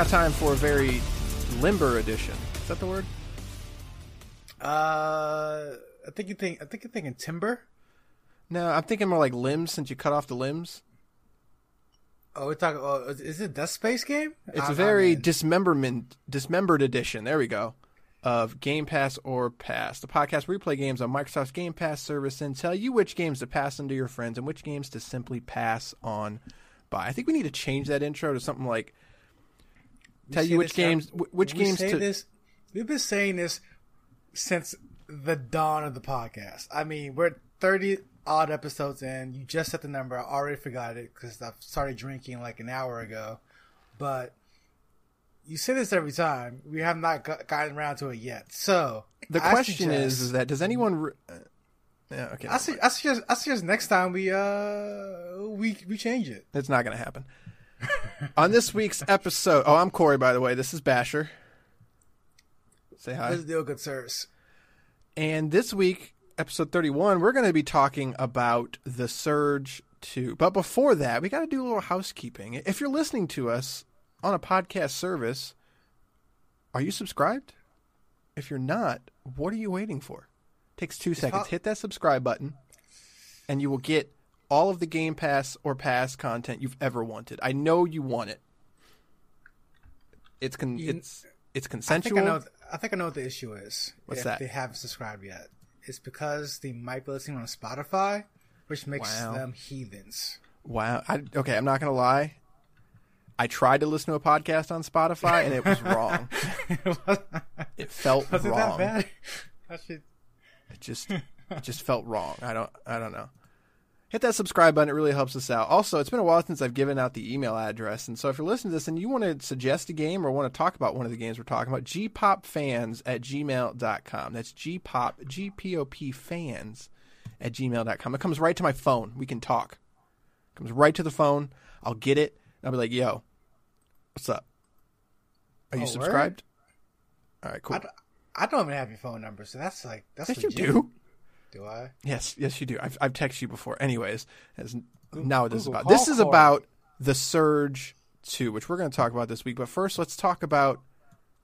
now time for a very limber edition. Is that the word? Uh, I think you think I think you're thinking timber. No, I'm thinking more like limbs since you cut off the limbs. Oh, we're talking. Oh, is it Dead Space game? It's I'm- a very dismemberment dismembered edition. There we go. Of Game Pass or Pass, the podcast where we play games on Microsoft's Game Pass service and tell you which games to pass on to your friends and which games to simply pass on by. I think we need to change that intro to something like tell you which games wh- which games to this. We've been saying this since the dawn of the podcast. I mean, we're thirty odd episodes in. You just set the number. I already forgot it because I started drinking like an hour ago. But you say this every time. We have not got, gotten around to it yet. So The I question is, suggest- is that does anyone? Re- uh, yeah, okay. I, su- I suggest I suggest next time we uh we we change it. It's not going to happen. On this week's episode, oh, I'm Corey, by the way. This is Basher. Say hi. This is deal, good sirs. And this week, episode 31, we're going to be talking about The Surge 2. But before that, we got to do a little housekeeping. If you're listening to us on a podcast service, are you subscribed? If you're not, what are you waiting for? It takes two seconds. pop- Hit that subscribe button, and you will get all of the Game Pass or Pass content you've ever wanted. I know you want it. It's con- You- it's it's I think consensual. I know. I think I know what the issue is. What's if that? They haven't subscribed yet. It's because they might be listening on Spotify, which makes Wow. them heathens. Wow. I, okay, I'm not gonna lie. I tried to listen to a podcast on Spotify and it was wrong. It felt Was it wrong. that bad? That should. It just it just felt wrong. I don't I don't know. Hit that subscribe button. It really helps us out. Also, it's been a while since I've given out the email address, and so if you're listening to this and you want to suggest a game or want to talk about one of the games we're talking about, gpopfans at gmail.com. That's gpop, G-P-O-P fans at gmail.com. It comes right to my phone. We can talk. It comes right to the phone. I'll get it. I'll be like, yo, what's up? Are you Oh, word? subscribed? All right, cool. I don't even have your phone number, so that's like that's. yes, you do. Do I? Yes, yes, you do. I've, I've texted you before. Anyways, as now this is Google about. This is about the Surge 2, which we're going to talk about this week. But first, let's talk about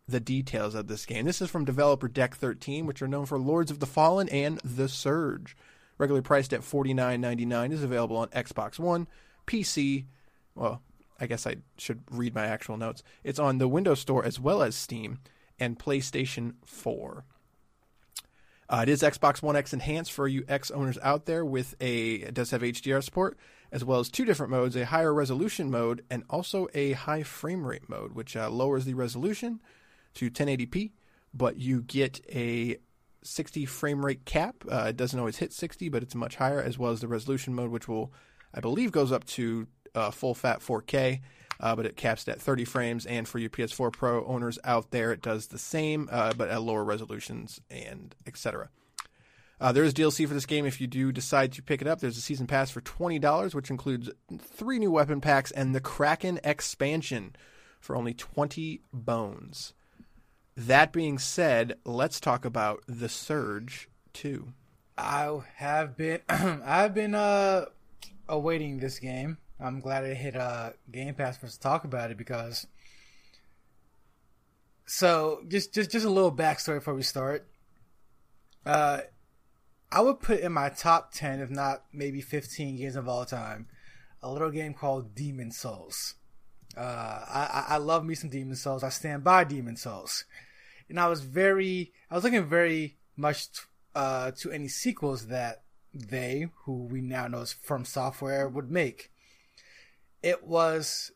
the details of this game. This is from developer Deck 13, which are known for Lords of the Fallen and The Surge. Regularly priced at $49.99, is available on Xbox One, PC. Well, I guess I should read my actual notes. It's on the Windows Store as well as Steam and PlayStation 4. Uh, it is Xbox One X enhanced for you X owners out there with a it does have HDR support as well as two different modes, a higher resolution mode and also a high frame rate mode, which uh, lowers the resolution to 1080p, but you get a 60 frame rate cap. Uh, it doesn't always hit 60, but it's much higher, as well as the resolution mode, which will, I believe, goes up to uh, full fat 4K, uh, but it caps it at 30 frames. And for your PS4 Pro owners out there, it does the same, uh, but at lower resolutions and etc. Uh, there is DLC for this game if you do decide to pick it up. There's a season pass for twenty dollars, which includes three new weapon packs and the Kraken expansion for only twenty bones. That being said, let's talk about the Surge Two. I have been I've been uh awaiting this game. I'm glad it hit uh Game Pass for us to talk about it because so just just just a little backstory before we start. Uh I would put in my top ten, if not maybe fifteen games of all time, a little game called Demon's Souls. Uh, I, I love me some Demon's Souls. I stand by Demon's Souls, and I was very I was looking very much t- uh, to any sequels that they, who we now know as From Software, would make. It was.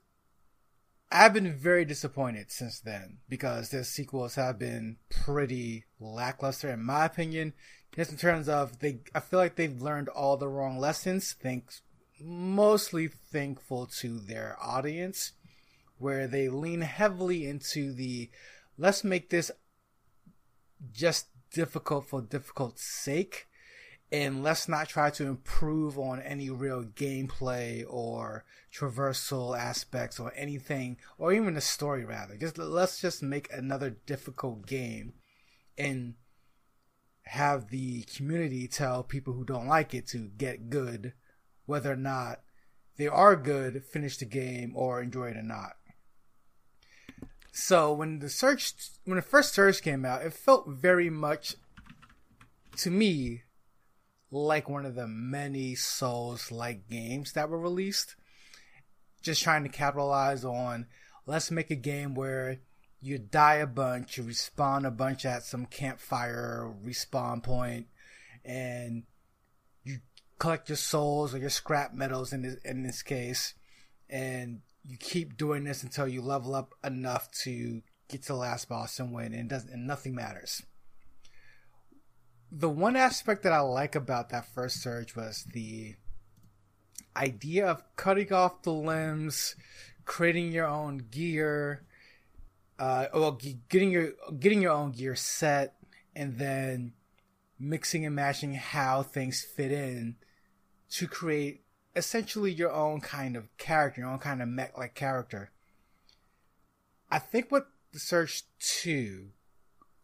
I've been very disappointed since then because their sequels have been pretty lackluster, in my opinion. Just in terms of they, I feel like they've learned all the wrong lessons. Thanks, mostly thankful to their audience, where they lean heavily into the let's make this just difficult for difficult sake and let's not try to improve on any real gameplay or traversal aspects or anything or even the story rather. Just let's just make another difficult game and have the community tell people who don't like it to get good whether or not they are good finish the game or enjoy it or not. So when the Surge, when the first Surge came out, it felt very much to me like one of the many Souls like games that were released. Just trying to capitalize on let's make a game where you die a bunch, you respawn a bunch at some campfire respawn point, and you collect your souls or your scrap metals in this, in this case, and you keep doing this until you level up enough to get to the last boss and win, and doesn't and nothing matters. The one aspect that I like about that first surge was the idea of cutting off the limbs, creating your own gear, uh, well, getting your getting your own gear set, and then mixing and matching how things fit in to create essentially your own kind of character, your own kind of mech like character. I think what the Surge 2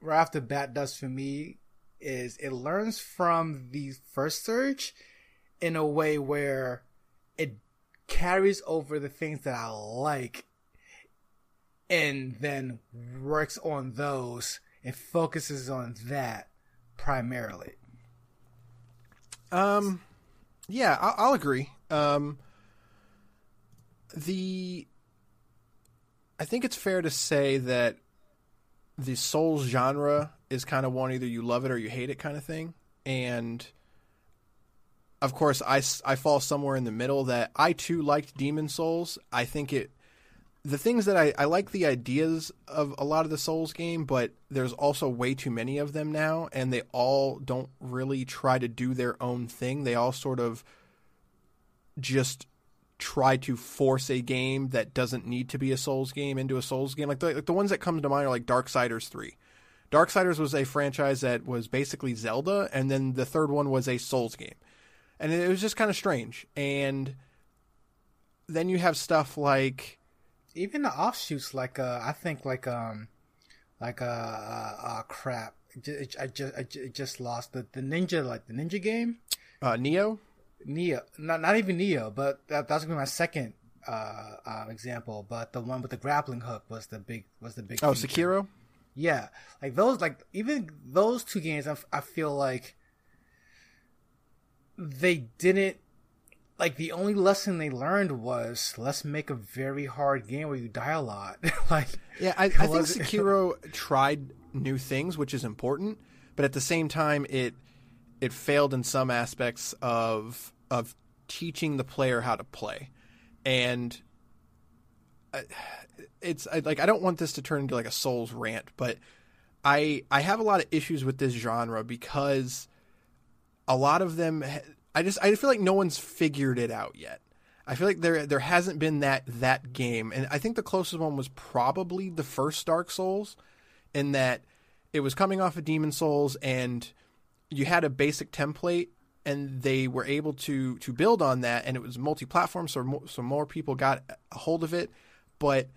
right off the bat does for me is it learns from the first Surge in a way where it carries over the things that I like and then works on those and focuses on that primarily. Um, yeah, I'll, I'll agree. Um, the I think it's fair to say that the Souls genre is kind of one either you love it or you hate it kind of thing, and of course I, I fall somewhere in the middle that I too liked Demon's Souls. I think it the things that I, I like the ideas of a lot of the Souls game, but there's also way too many of them now, and they all don't really try to do their own thing. They all sort of just try to force a game that doesn't need to be a Souls game into a Souls game. Like the, like the ones that come to mind are like Darksiders 3. Darksiders was a franchise that was basically Zelda, and then the third one was a Souls game. And it was just kind of strange. And then you have stuff like even the offshoots like uh I think like um like uh, uh, uh crap I just I just lost the the ninja like the ninja game uh Neo. Nioh not not even Neo, but that, that's gonna be my second uh, uh example but the one with the grappling hook was the big was the big oh feature. Sekiro yeah. Like those like even those two games I, I feel like they didn't like the only lesson they learned was let's make a very hard game where you die a lot. like yeah, I, I think Sekiro tried new things, which is important, but at the same time, it it failed in some aspects of of teaching the player how to play, and it's like I don't want this to turn into like a Souls rant, but I I have a lot of issues with this genre because a lot of them I just I feel like no one's figured it out yet. I feel like there there hasn't been that that game, and I think the closest one was probably the first Dark Souls, in that it was coming off of Demon's Souls, and you had a basic template, and they were able to to build on that, and it was multi platform, so more, so more people got a hold of it, but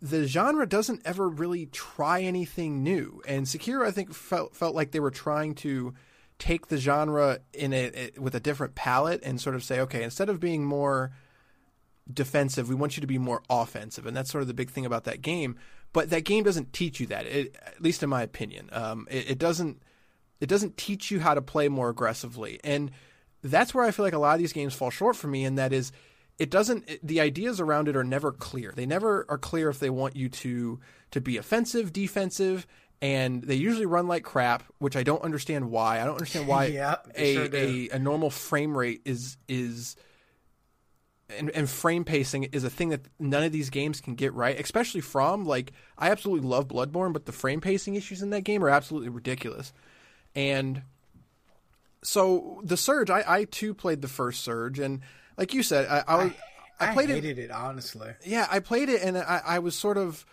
the genre doesn't ever really try anything new, and Sekiro I think felt felt like they were trying to take the genre in a, with a different palette and sort of say, okay, instead of being more defensive, we want you to be more offensive, and that's sort of the big thing about that game. But that game doesn't teach you that, it, at least in my opinion. Um, it, it doesn't it doesn't teach you how to play more aggressively, and that's where I feel like a lot of these games fall short for me. And that is, it doesn't. It, the ideas around it are never clear. They never are clear if they want you to to be offensive, defensive, and they usually run like crap, which I don't understand why. I don't understand why yeah, a, sure a, a normal frame rate is is and, and, frame pacing is a thing that none of these games can get right, especially from like I absolutely love Bloodborne, but the frame pacing issues in that game are absolutely ridiculous. And so the Surge, I, I too played the first Surge, and like you said, I I, I, I played hated it, it honestly. Yeah, I played it, and I, I was sort of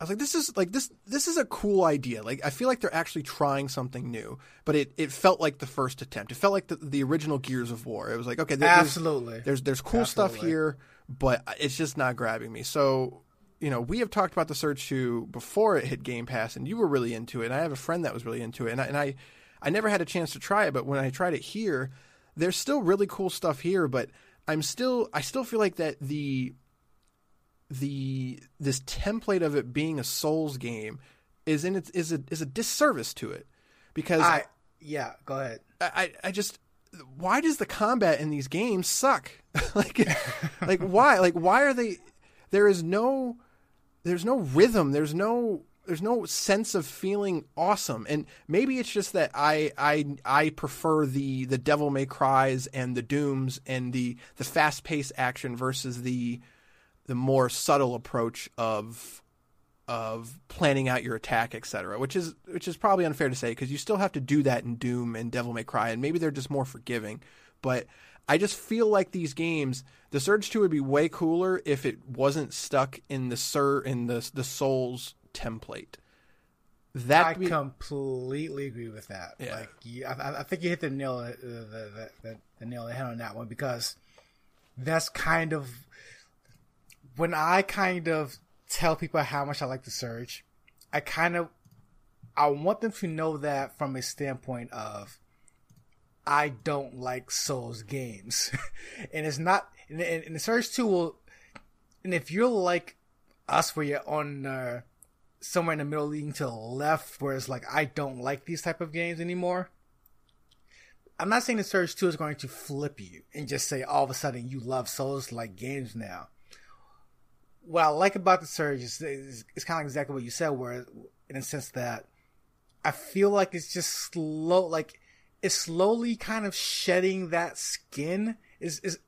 I was like, this is like this this is a cool idea. Like I feel like they're actually trying something new, but it, it felt like the first attempt. It felt like the, the original Gears of War. It was like, okay, there, absolutely, there's there's, there's cool absolutely. stuff here, but it's just not grabbing me. So you know, we have talked about the Surge 2 before it hit Game Pass, and you were really into it. And I have a friend that was really into it, and I, and I I never had a chance to try it, but when I tried it here, there's still really cool stuff here, but I'm still I still feel like that the the this template of it being a Souls game is in its is a is a disservice to it because I yeah, go ahead. I I just why does the combat in these games suck? like like why? Like why are they there is no there's no rhythm, there's no there's no sense of feeling awesome. And maybe it's just that I I I prefer the the Devil May Cries and the Dooms and the the fast paced action versus the the more subtle approach of of planning out your attack, etc. Which is which is probably unfair to say because you still have to do that in Doom and Devil May Cry, and maybe they're just more forgiving. But I just feel like these games, the Surge Two would be way cooler if it wasn't stuck in the Sir in the the Souls template. That I be... completely agree with that. Yeah. Like, you, I, I, think you hit the nail the, the, the, the nail on the head on that one because that's kind of when I kind of tell people how much I like the Surge. I kind of I want them to know that from a standpoint of I don't like Souls games, and it's not. And, and the Surge Two will, and if you're like us, where you're on. Uh, somewhere in the middle leading to the left where it's like I don't like these type of games anymore. I'm not saying the Surge 2 is going to flip you and just say all of a sudden you love Souls like games now. What I like about the Surge is, is, kind of exactly what you said, where in a sense that I feel like it's just slow, like it's slowly kind of shedding that skin. Is is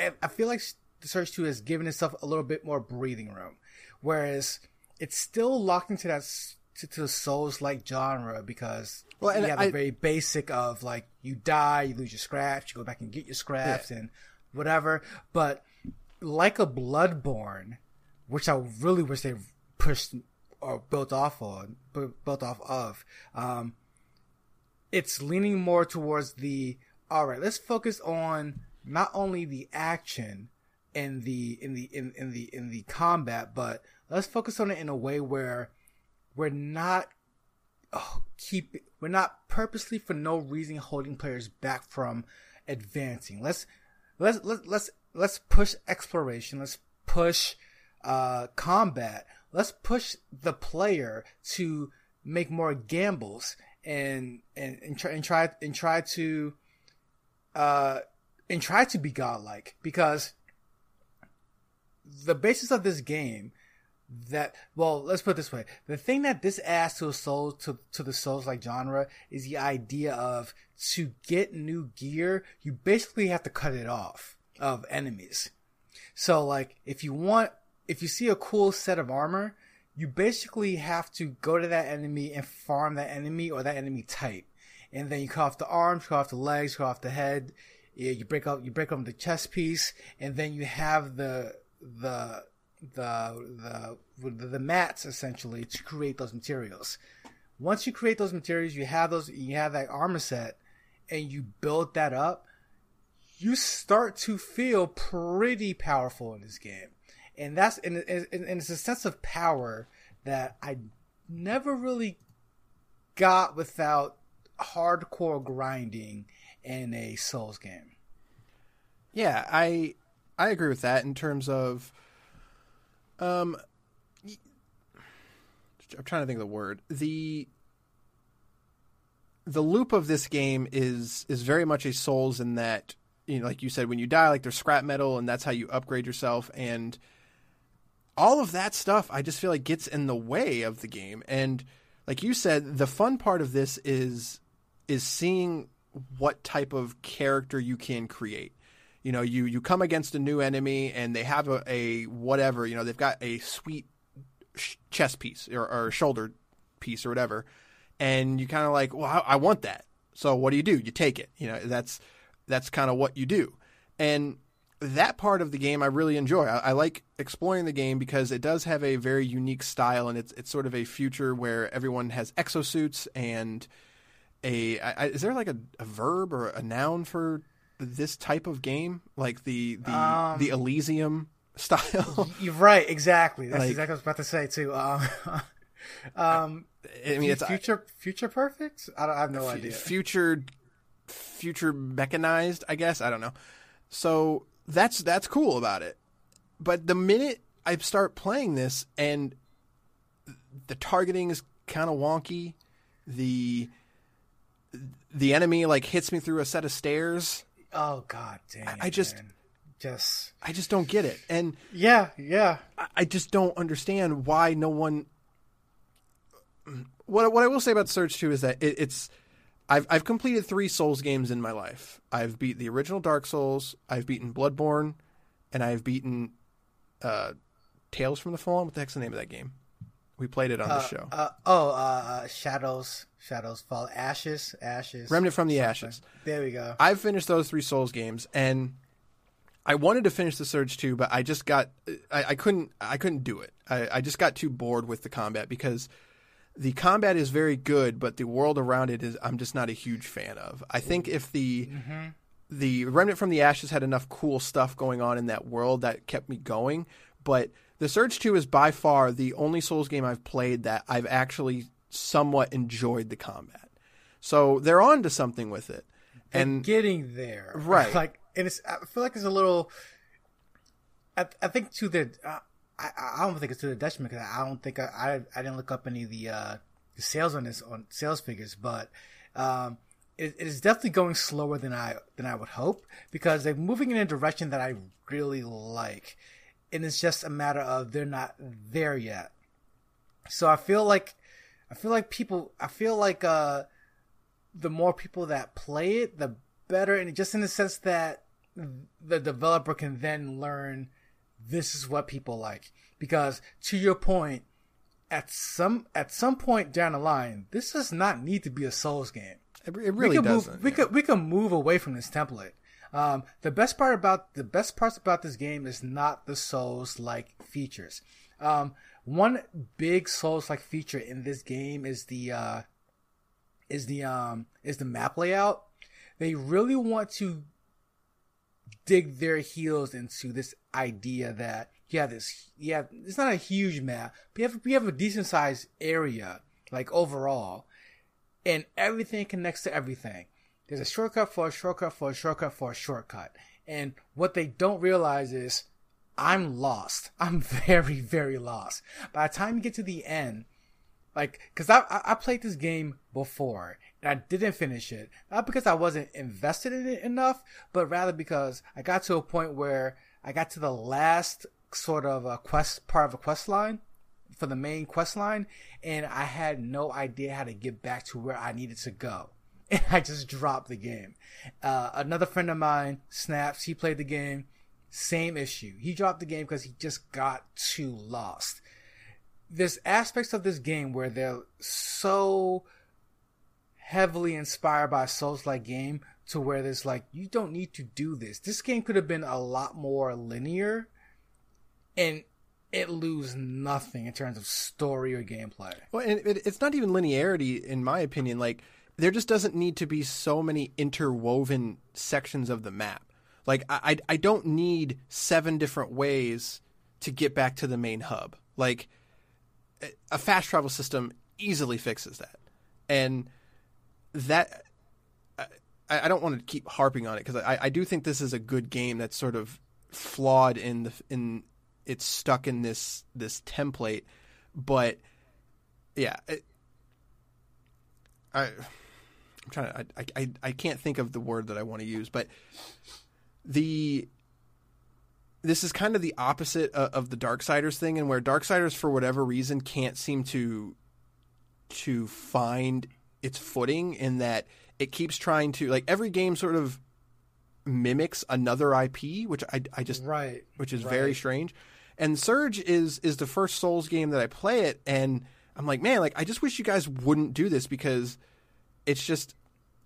I feel like the Surge 2 has given itself a little bit more breathing room, whereas it's still locked into that to, to the Souls like genre because well, and you have I, the very basic of like you die, you lose your scraps, you go back and get your scraps yeah. and whatever. But like a Bloodborne, which I really wish they pushed or built off on, built off of, um, it's leaning more towards the all right. Let's focus on not only the action in the in the in, in the in the combat, but let's focus on it in a way where we're not oh, keep we're not purposely for no reason holding players back from advancing. Let's let's let's let's let's push exploration. Let's push uh, combat. Let's push the player to make more gambles and and and try and try and try to uh and try to be godlike because the basis of this game that well let's put it this way. The thing that this adds to a soul to, to the souls like genre is the idea of to get new gear you basically have to cut it off of enemies. So like if you want if you see a cool set of armor you basically have to go to that enemy and farm that enemy or that enemy type. And then you cut off the arms cut off the legs cut off the head. You break up you break up the chest piece and then you have the the the the the mats essentially to create those materials. Once you create those materials, you have those you have that armor set, and you build that up. You start to feel pretty powerful in this game, and that's and, and, and it's a sense of power that I never really got without hardcore grinding in a Souls game. Yeah, I I agree with that in terms of um, I'm trying to think of the word. the The loop of this game is is very much a Souls in that you know, like you said, when you die, like there's scrap metal, and that's how you upgrade yourself, and all of that stuff. I just feel like gets in the way of the game, and like you said, the fun part of this is is seeing what type of character you can create you know you you come against a new enemy and they have a, a whatever you know they've got a sweet sh- chest piece or, or shoulder piece or whatever. And you kind of like well I, I, want that. So what do you do? You take it. You know that's that's kind of what you do. And that part of the game I really enjoy. I, I, like exploring the game because it does have a very unique style and it's it's sort of a future where everyone has exosuits and a I, is there like a, a verb or a noun for this type of game, like the the um, the Elysium style. You're right, exactly. That's like, exactly what I was about to say too. Um, um I mean, it's future future perfect. I, I have no f- idea. Future future mechanized, I guess. I don't know. So that's that's cool about it. But the minute I start playing this and the targeting is kind of wonky. The the enemy like hits me through a set of stairs. Oh god damn. I just man. just I just don't get it. And Yeah, yeah. I- I just don't understand why no one what what I will say about Surge 2 is that it, it's I've I've completed 3 Souls games in my life. I've beat the original Dark Souls, I've beaten Bloodborne, and I've beaten uh Tales from the Fallen. What the heck's the name of that game? We played it on the show. Uh, oh, uh, uh, shadows, shadows fall, ashes, ashes. Remnant from the Ashes. There we go. I've finished those three Souls games, and I wanted to finish the Surge too, but I just got I, I couldn't I couldn't do it. I, I just got too bored with the combat because the combat is very good, but the world around it is I'm just not a huge fan of. I think if the the Remnant from the Ashes had enough cool stuff going on in that world that kept me going, but the Surge 2 is by far the only Souls game I've played that I've actually somewhat enjoyed the combat. So they're on to something with it. and And getting there, Right. Like, and it's I feel like it's a little. I, I think to the uh, I I don't think it's to the detriment because I don't think I, I I didn't look up any of the uh sales on this on sales figures, but um it, it is definitely going slower than I than I would hope because they're moving in a direction that I really like, and it's just a matter of they're not there yet. So I feel like I feel like people I feel like uh the more people that play it, the better, and just in the sense that the developer can then learn this is what people like. Because to your point, at some at some point down the line, this does not need to be a Souls game. it, really we can doesn't. move. We could we can move away from this template. Um, the best part about the best parts about this game is not the Souls like features. Um, one big Souls like feature in this game is the uh, is the um is the map layout. They really want to dig their heels into this idea that have this have it's not a huge map, but you have you have a decent sized area like overall, and everything connects to everything. There's a shortcut for a shortcut for a shortcut for a shortcut, and what they don't realize is I'm lost. I'm very very lost. By the time you get to the end, like because I, I I played this game before and I didn't finish it not because I wasn't invested in it enough, but rather because I got to a point where I got to the last sort of a quest part of a quest line for the main quest line, and I had no idea how to get back to where I needed to go. And I just dropped the game. Uh, another friend of mine, Snaps, he played the game. Same issue. He dropped the game because he just got too lost there's aspects of this game where they're so heavily inspired by Souls like game to where there's like you don't need to do this. This game could have been a lot more linear and it lose nothing in terms of story or gameplay. Well, and it, it's not even linearity, in my opinion. Like, there just doesn't need to be so many interwoven sections of the map. Like, I, I, don't need seven different ways to get back to the main hub. Like, a- a fast travel system easily fixes that. And that, I, I don't want to keep harping on it because I, I do think this is a good game that's sort of flawed in the in it's stuck in this this template, but yeah, it, I I'm trying to I, I I can't think of the word that I want to use, but the this is kind of the opposite of, of the Darksiders thing, and where Darksiders for whatever reason can't seem to to find its footing in that it keeps trying to like every game sort of mimics another IP, which I I just Right. which is very strange. And Surge is is the first Souls game that I play it, and I'm like, man, like I just wish you guys wouldn't do this because it's just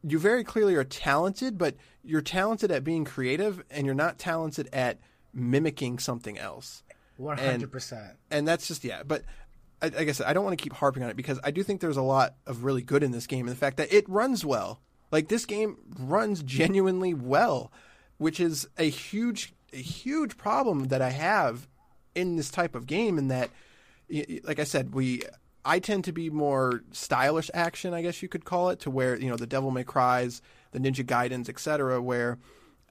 you very clearly are talented, but you're talented at being creative, and you're not talented at mimicking something else. One hundred percent. And that's just yeah. But I, like I said, I don't want to keep harping on it because I do think there's a lot of really good in this game, and the fact that it runs well. Like this game runs genuinely well, which is a huge, a huge problem that I have in this type of game. In that, like I said, we I tend to be more stylish action, I guess you could call it, to where you know the Devil May Cries, the Ninja Gaidens, etc., where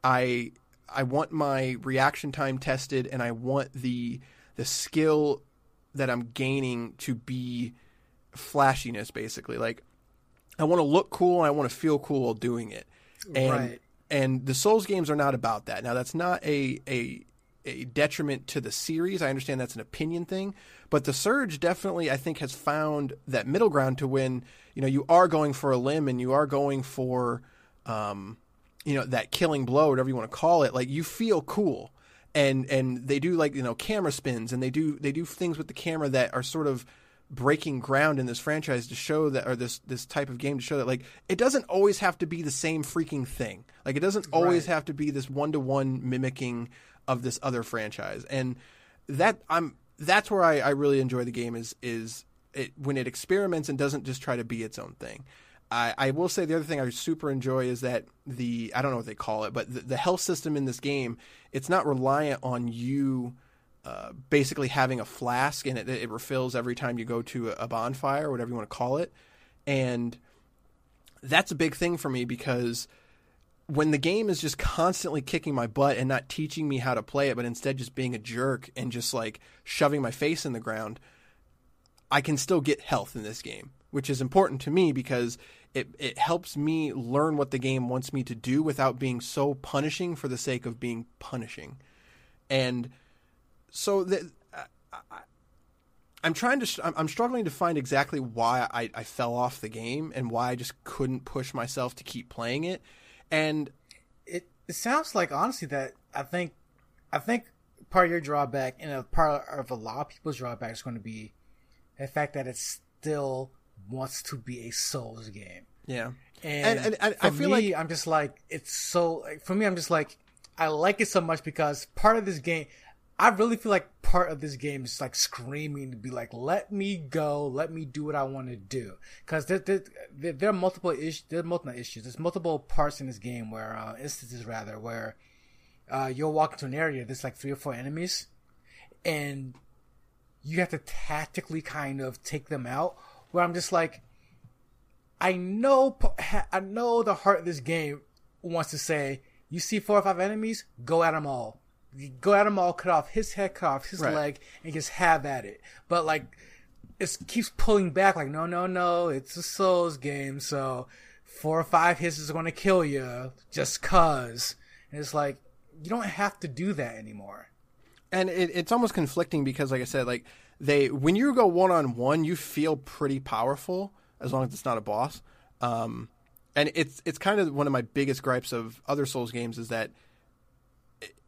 I I want my reaction time tested, and I want the the skill that I'm gaining to be flashiness basically. Like I want to look cool and I want to feel cool while doing it. And Right. and the Souls games are not about that. Now that's not a a a detriment to the series. I understand that's an opinion thing, but the Surge definitely I think has found that middle ground to when, you know, you are going for a limb and you are going for um you know, that killing blow, whatever you want to call it, like you feel cool. And and they do like, you know, camera spins and they do they do things with the camera that are sort of breaking ground in this franchise to show that or this this type of game to show that like it doesn't always have to be the same freaking thing. Like it doesn't always Right. have to be this one to one mimicking of this other franchise. And that I'm that's where I, I really enjoy the game is is it when it experiments and doesn't just try to be its own thing. I, I will say the other thing I super enjoy is that the I don't know what they call it, but the, the health system in this game it's not reliant on you uh, basically having a flask and it, it refills every time you go to a bonfire, or whatever you want to call it, and that's a big thing for me because when the game is just constantly kicking my butt and not teaching me how to play it, but instead just being a jerk and just like shoving my face in the ground, I can still get health in this game, which is important to me because it, it helps me learn what the game wants me to do without being so punishing for the sake of being punishing. And so I'm trying to, I'm struggling to find exactly why I, I fell off the game and why I just couldn't push myself to keep playing it. And it it sounds like honestly that I think I think part of your drawback and a part of a lot of people's drawback is going to be the fact that it still wants to be a Souls game. yeah, And, And- and I- for I feel me, like- I'm just like it's so. Like, for me, I'm just like I like it so much because part of this game, I really feel like part of this game is like screaming to be like, "Let me go, let me do what I want to do." Because there, there, there, are multiple issues. There are multiple issues. There's multiple parts in this game where uh, instances rather where uh, you'll walk into an area. There's like three or four enemies, and you have to tactically kind of take them out. Where I'm just like, I know, I know the heart of this game wants to say, you see four or five enemies, go at them all. You go at them all, cut off his head, cut off his Right. leg, and just have at it. But like, it keeps pulling back. Like, no, no, no, it's a Souls game, so four or five hits is going to kill you just cause. And it's like, you don't have to do that anymore. and it, it's almost conflicting because, like I said, like they when you go one on one, you feel pretty powerful as long as it's not a boss. Um, and it's it's kind of one of my biggest gripes of other Souls games is that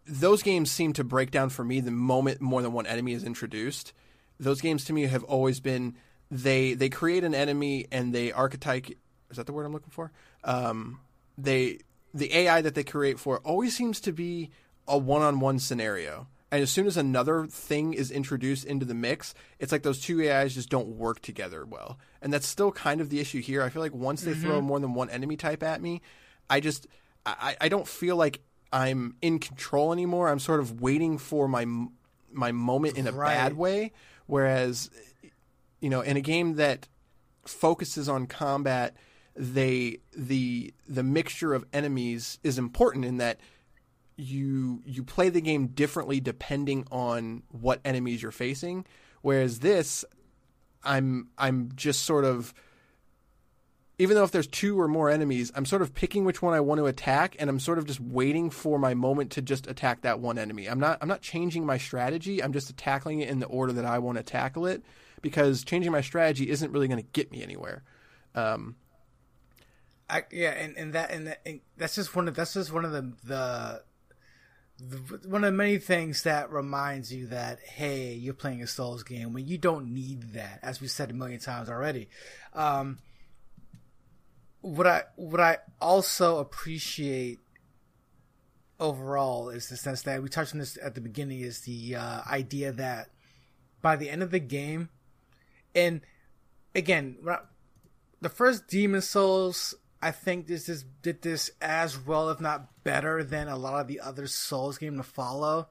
those games seem to break down for me the moment more than one enemy is introduced. Those games to me have always been they they create an enemy and they archetype is that the word I'm looking for? Um, they the AI that they create for always seems to be a one-on-one scenario. And as soon as another thing is introduced into the mix, it's like those two AIs just don't work together well. And that's still kind of the issue here. I feel like once they throw more than one enemy type at me, I just I, I don't feel like I'm in control anymore. I'm sort of waiting for my my moment in a Right. bad way. Whereas, you know, in a game that focuses on combat, they the the mixture of enemies is important in that you you play the game differently depending on what enemies you're facing. Whereas this, I'm I'm just sort of even though if there's two or more enemies, I'm sort of picking which one I want to attack, and I'm sort of just waiting for my moment to just attack that one enemy. I'm not I'm not changing my strategy. I'm just tackling it in the order that I want to tackle it, because changing my strategy isn't really going to get me anywhere. Um, I yeah, and, and that and, that, and that's just one of that's just one of the, the one of the many things that reminds you that hey, you're playing a Souls game when you don't need that, as we said a million times already. Um, what I what I also appreciate overall is the sense that we touched on this at the beginning is the uh, idea that by the end of the game, and again, the first Demon's Souls, I think this is did this as well, if not better, than a lot of the other Souls game to follow,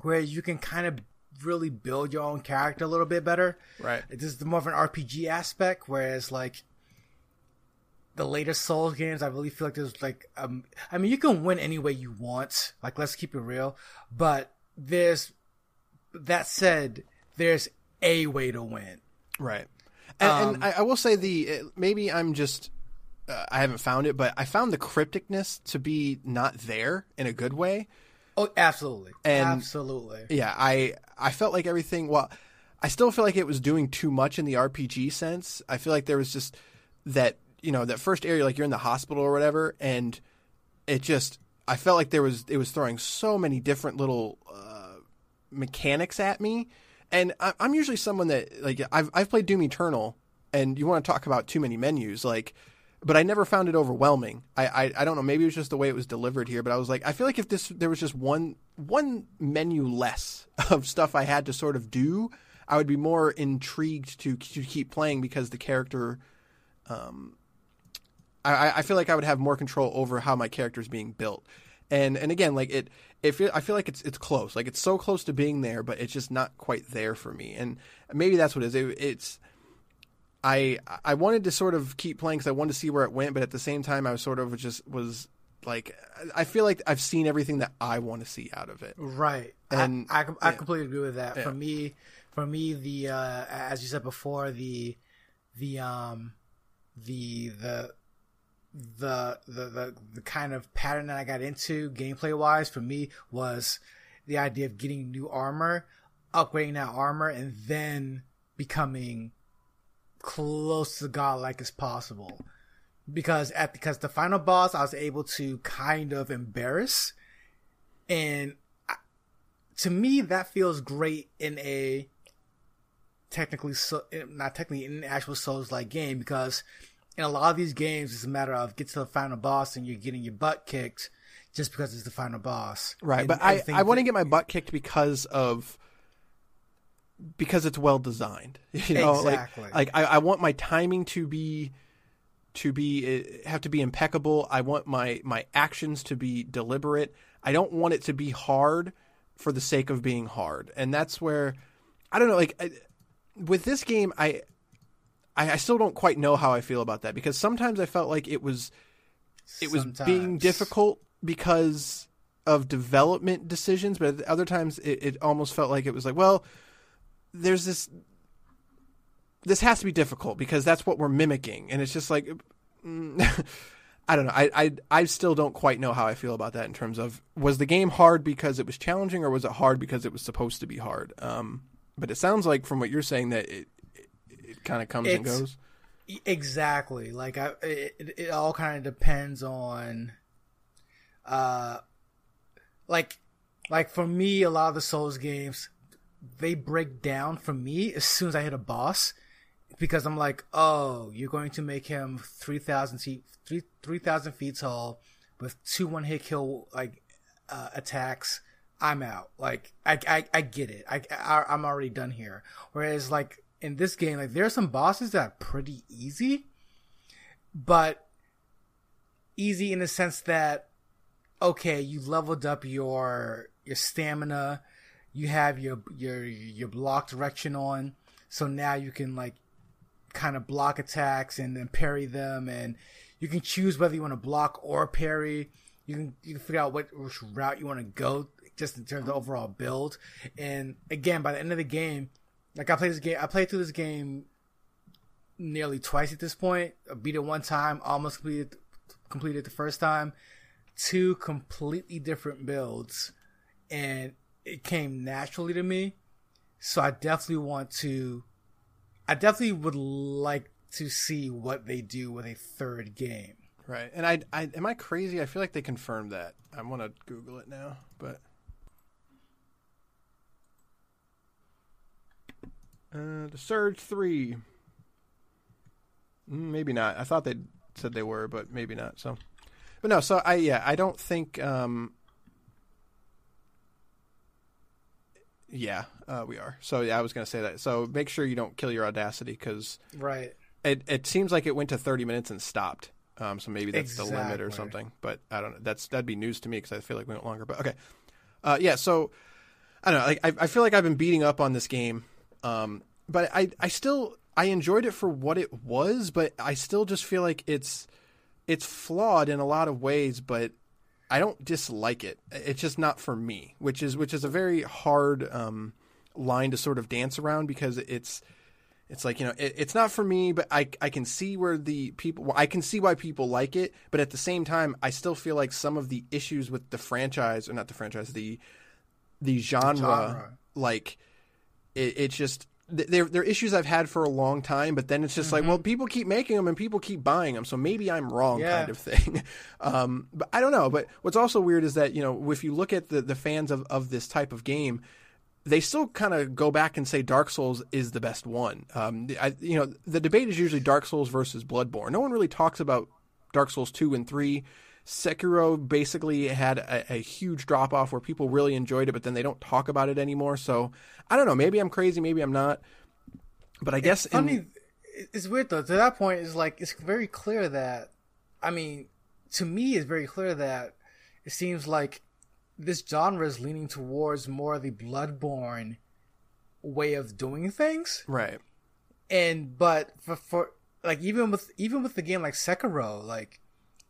where you can kind of really build your own character a little bit better. right. This is more of an RPG aspect, whereas like the latest Souls games, I really feel like there's like um, I mean, you can win any way you want. Like, let's keep it real, but there's that said, there's a way to win. Right. And, Um, and I, I will say the uh, maybe I'm just uh, I haven't found it, but I found the crypticness to be not there in a good way. Oh, absolutely, And- absolutely. Yeah, I I felt like everything. Well, I still feel like it was doing too much in the RPG sense. I feel like there was just that you know that first area, like you're in the hospital or whatever, and it just I felt like there was it was throwing so many different little uh, mechanics at me, and I, I'm usually someone that like I've I've played Doom Eternal, and you want to talk about too many menus, like. But I never found it overwhelming. I, I I don't know. Maybe it was just the way it was delivered here. But I was like, I feel like if this there was just one one menu less of stuff I had to sort of do, I would be more intrigued to to keep playing because the character, um, I I feel like I would have more control over how my character is being built, and and again like it it feel, I feel like it's it's close like it's so close to being there, but it's just not quite there for me, and maybe that's what it is. It, it's I I wanted to sort of keep playing because I wanted to see where it went, but at the same time I was sort of just was like I feel like I've seen everything that I want to see out of it. Right. And- I, I, I yeah. completely agree with that. Yeah. For me, for me, the uh, as you said before, the the um the the the the the, the kind of pattern that I got into gameplay wise for me was the idea of getting new armor, upgrading that armor, and then becoming close to godlike as possible. Because at because the final boss I was able to kind of embarrass and I- to me that feels great in a technically so not technically in an actual souls like game because in a lot of these games it's a matter of get to the final boss and you're getting your butt kicked just because it's the final boss Right, And but I, everything I want to get my butt kicked because of because it's well designed. You know, Exactly. like like I, I want my timing to be to be eh, have to be impeccable. I want my my actions to be deliberate. I don't want it to be hard for the sake of being hard, and that's where I don't know. Like I, with this game, I, I I still don't quite know how I feel about that because sometimes I felt like it was it was being difficult because of development decisions, but other times it, it almost felt like it was like, well, there's this. This has to be difficult because that's what we're mimicking, and it's just like, mm, I don't know. I, I I still don't quite know how I feel about that in terms of was the game hard because it was challenging, or was it hard because it was supposed to be hard? Um, but it sounds like from what you're saying that it kind of comes and goes. Exactly. Like I, it, it- it all kind of depends on, uh, like, like for me, a lot of the Souls games, they break down for me as soon as I hit a boss, because I'm like, oh, you're going to make him three thousand feet, three three thousand feet tall, with two one hit kill like uh, attacks. I'm out. Like I, I, I get it. I, I, I'm already done here. Whereas like in this game, like there are some bosses that are pretty easy, but easy in the sense that okay, you leveled up your your stamina, you have your your your block direction on, so now you can like kind of block attacks and then parry them, and you can choose whether you want to block or parry. You can you can figure out what which route you want to go, just in terms of overall build. And again, by the end of the game, like I played this game, I played through this game nearly twice at this point. I beat it one time, almost completed completed the first time. Two completely different builds, and it came naturally to me. So I definitely want to. I definitely would like to see what they do with a third game. Right. And I, I am I crazy? I feel like they confirmed that. I want to Google it now, but uh, the Surge Three. Mm, Maybe not. I thought they said they were, but maybe not. So, but no. So I yeah, I don't think. um Yeah, uh, we are. So yeah, I was gonna say that. So make sure you don't kill your audacity because Right. it it seems like it went to 30 minutes and stopped. Um, so maybe that's the limit or something. But I don't know. That's that'd be news to me because I feel like we went longer. But okay, uh, yeah. So I don't know. Like I, I feel like I've been beating up on this game, um, but I I still I enjoyed it for what it was, but I still just feel like it's it's flawed in a lot of ways, but I don't dislike it. It's just not for me, which is which is a very hard um, line to sort of dance around because it's it's like you know it, it's not for me but i i can see where the people i can see why people like it but at the same time i still feel like some of the issues with the franchise or not the franchise the the genre, Genre. like it, it's just they're, they're issues I've had for a long time, but then it's just like, well, people keep making them and people keep buying them, so maybe I'm wrong, Yeah. kind of thing. um, but I don't know. But what's also weird is that you know, if you look at the the fans of of this type of game, they still kind of go back and say Dark Souls is the best one. Um, I, you know, the debate is usually Dark Souls versus Bloodborne. No one really talks about Dark Souls two and three. Sekiro basically had a, a huge drop off where people really enjoyed it, but then they don't talk about it anymore. So I don't know. Maybe I'm crazy. Maybe I'm not. But I guess in- funny it's weird though to that point is like it's very clear that i mean to me it's very clear that it seems like this genre is leaning towards more the bloodborne way of doing things right. and but for, for like even with even with the game like sekiro like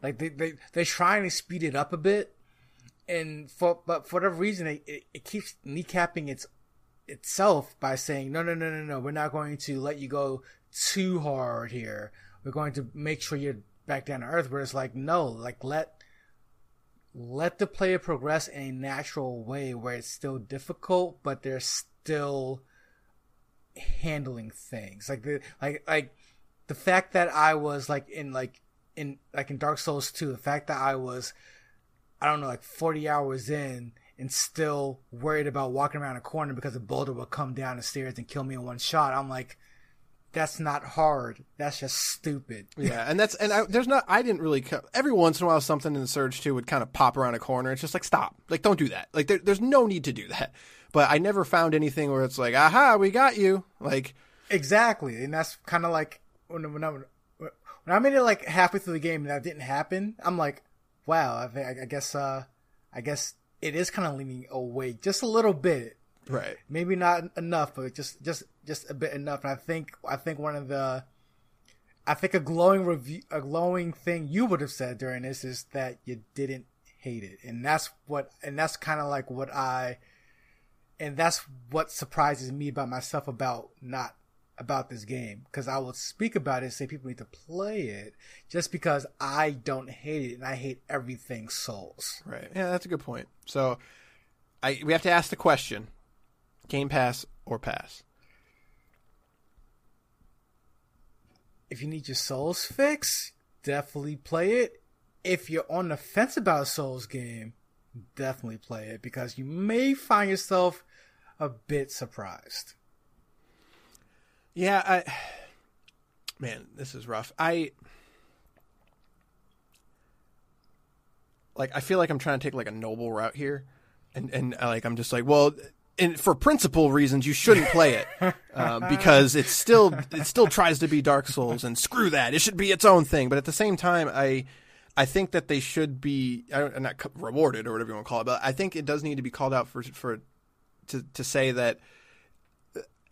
like they, they they're trying to speed it up a bit and for but for whatever reason it, it, it keeps kneecapping its itself by saying no no no no no we're not going to let you go too hard here. We're going to make sure you're back down to earth. Where it's like no like let let the player progress in a natural way where it's still difficult but they're still handling things. Like the like like the fact that i was like in like in like in dark souls 2 the fact that i was i don't know like 40 hours in and still worried about walking around a corner because a boulder would come down the stairs and kill me in one shot i'm like that's not hard that's just stupid Yeah, and that's and I, there's not. I didn't really. co- Every once in a while, something in the Surge two would kind of pop around a corner. It's just like stop, like don't do that. Like there, there's no need to do that. But I never found anything where it's like, aha, we got you. Like Exactly, and that's kind of like when when I when I made it like halfway through the game and that didn't happen. I'm like, wow, I, I guess uh, I guess it is kind of leaning away just a little bit. right, Maybe not enough, but just just just a bit enough. And I think I think one of the I think a glowing review, a glowing thing you would have said during this is that you didn't hate it, and that's what, and that's kind of like what I, and that's what surprises me about myself about not about this game because I will speak about it, and say people need to play it just because I don't hate it and I hate everything Souls. right. Yeah, that's a good point. So, I we have to ask the question: Game Pass or pass? if you need your Souls fix, definitely play it. If you're on the fence about a Souls game, definitely play it because you may find yourself a bit surprised. Yeah, I. Man, this is rough. I. Like, I feel like I'm trying to take like a noble route here, and and uh, like I'm just like, well, and for principle reasons, you shouldn't play it uh, because it's still it still tries to be Dark Souls, and screw that, it should be its own thing. But at the same time, I. I think that they should be I don't, not rewarded or whatever you want to call it, but I think it does need to be called out for for to to say that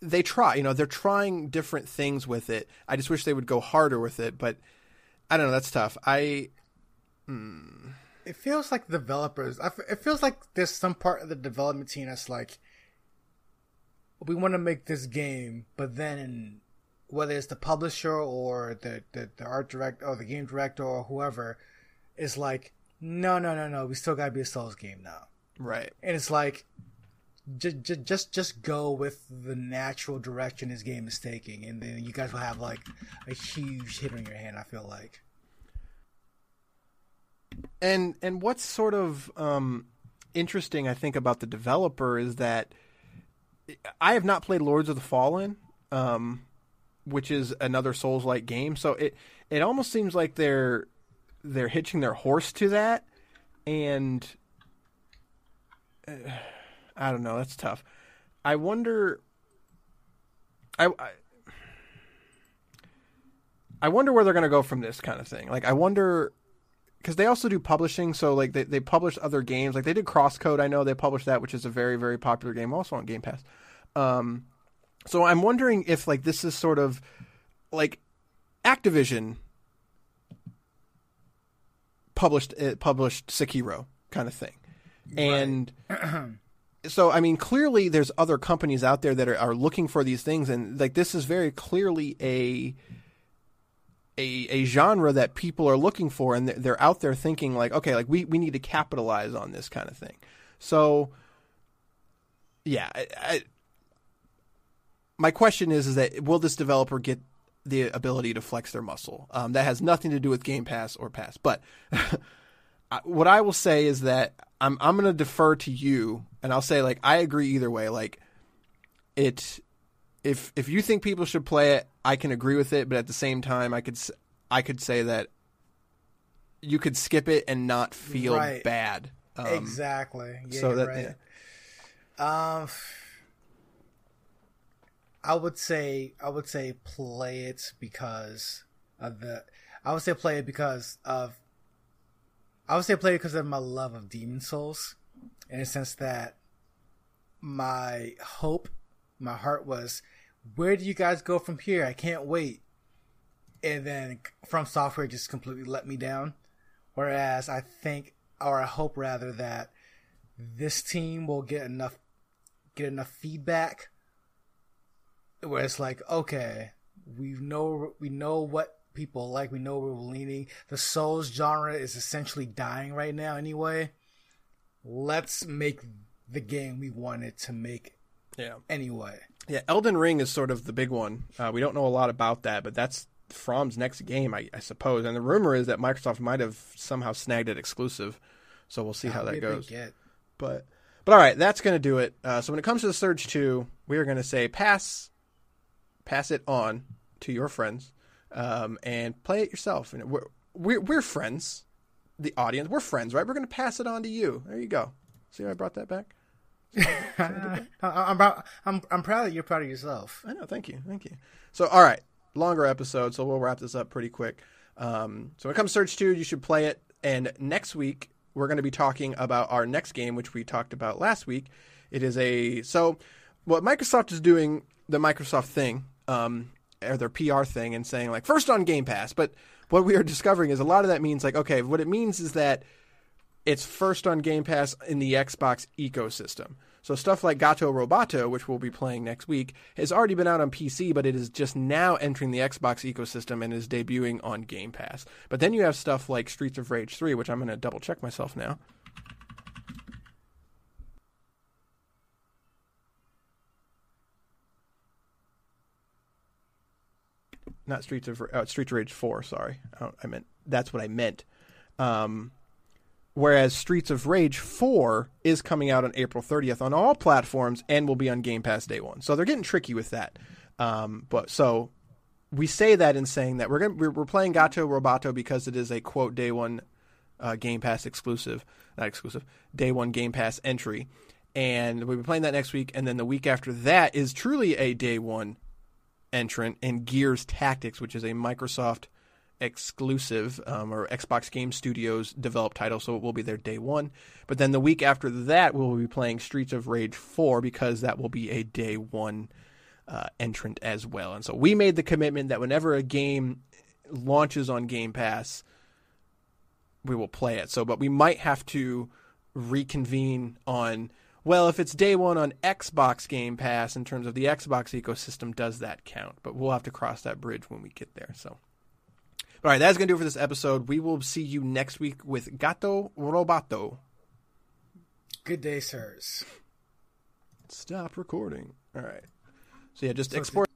they try. You know, they're trying different things with it. I just wish they would go harder with it, but I don't know. That's tough. I hmm. It feels like developers. It feels like there's some part of the development team that's like, we want to make this game, but then whether it's the publisher or the, the, the art director or the game director or whoever is like, no, no, no, no, we still gotta be a Souls game now. right. and it's like just just just just go with the natural direction this game is taking and then you guys will have like a huge hit on your hand i feel like And and what's sort of um, interesting, I think, about the developer is that I have not played Lords of the Fallen, um, which is another Souls-like game. So it it almost seems like they're they're hitching their horse to that, and uh, I don't know. That's tough. I wonder. I, I I wonder where they're going to go from this kind of thing. Like, I wonder because they also do publishing. So, like, they, they publish other games. Like, they did Crosscode. I know they published that, which is a very, very popular game, also on Game Pass. Um, so I'm wondering if, like, this is sort of like Activision published uh, published Sekiro kind of thing, and so I mean, clearly there's other companies out there that are, are looking for these things, and like this is very clearly a a, a genre that people are looking for, and they're out there thinking like, okay, like we, we need to capitalize on this kind of thing. So, yeah, I, I, my question is, is that will this developer get the ability to flex their muscle? Um, that has nothing to do with Game Pass or Pass, but what I will say is that I'm I'm going to defer to you, and I'll say like I agree either way. Like it if if you think people should play it, I can agree with it, but at the same time, I could I could say that you could skip it and not feel right. bad. Um, exactly. Yeah, so that right. yeah. um, I would say I would say play it because of the. I would say play it because of. I would say play it because of my love of Demon's Souls, in a sense that my hope my heart was, where do you guys go from here? I can't wait. And then From Software just completely let me down. Whereas I think, or I hope rather, that this team will get enough get enough feedback where it's like, okay, we know we know what people like, we know where we're leaning. The Souls genre is essentially dying right now anyway. Let's make the game we wanted to make yeah. Anyway. Yeah, Elden Ring is sort of the big one. Uh, we don't know a lot about that, but that's From's next game, I, I, suppose. And the rumor is that Microsoft might have somehow snagged it exclusive. So we'll see that how that goes. But but all right, that's going to do it. Uh, so when it comes to the Surge 2, we are going to say pass pass it on to your friends um, and play it yourself. And we're, we're, we're friends, the audience. We're friends, right? We're going to pass it on to you. There you go. See how I brought that back? I'm, I'm I'm proud that you're proud of yourself. I know. Thank you. Thank you. So, all right, longer episode, so we'll wrap this up pretty quick. Um, so when it comes to Surge 2, you should play it. And next week, we're going to be talking about our next game, which we talked about last week. It is a so what Microsoft is doing, the Microsoft thing, um, or their PR thing, and saying like first on Game Pass. But what we are discovering is a lot of that means like okay, what it means is that it's first on Game Pass in the Xbox ecosystem. So stuff like Gato Roboto, which we'll be playing next week, has already been out on PC, but it is just now entering the Xbox ecosystem and is debuting on Game Pass. But then you have stuff like Streets of Rage 3, which I'm going to double check myself now. Not Streets of uh, Streets of Rage 4, sorry. I, I meant that's what I meant. Um, Whereas Streets of Rage 4 is coming out on April 30th on all platforms and will be on Game Pass day one. So they're getting tricky with that. Um, but so we say that in saying that we're we're, we're playing Gato Roboto because it is a quote day one uh, Game Pass exclusive, not exclusive, day one Game Pass entry, and we'll be playing that next week. And then the week after that is truly a day one entrant and Gears Tactics, which is a Microsoft exclusive um, or Xbox Game Studios developed title, so it will be there day one. But then the week after that, we'll be playing Streets of Rage 4 because that will be a day one uh, entrant as well. And so we made the commitment that whenever a game launches on Game Pass, we will play it. So, but we might have to reconvene on. Well, if it's day one on Xbox Game Pass in terms of the Xbox ecosystem, does that count? But we'll have to cross that bridge when we get there. So, all right, that's going to do it for this episode. We will see you next week with Gato Roboto. Good day, sirs. Stop recording. All right. So, yeah, just so export.